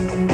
Música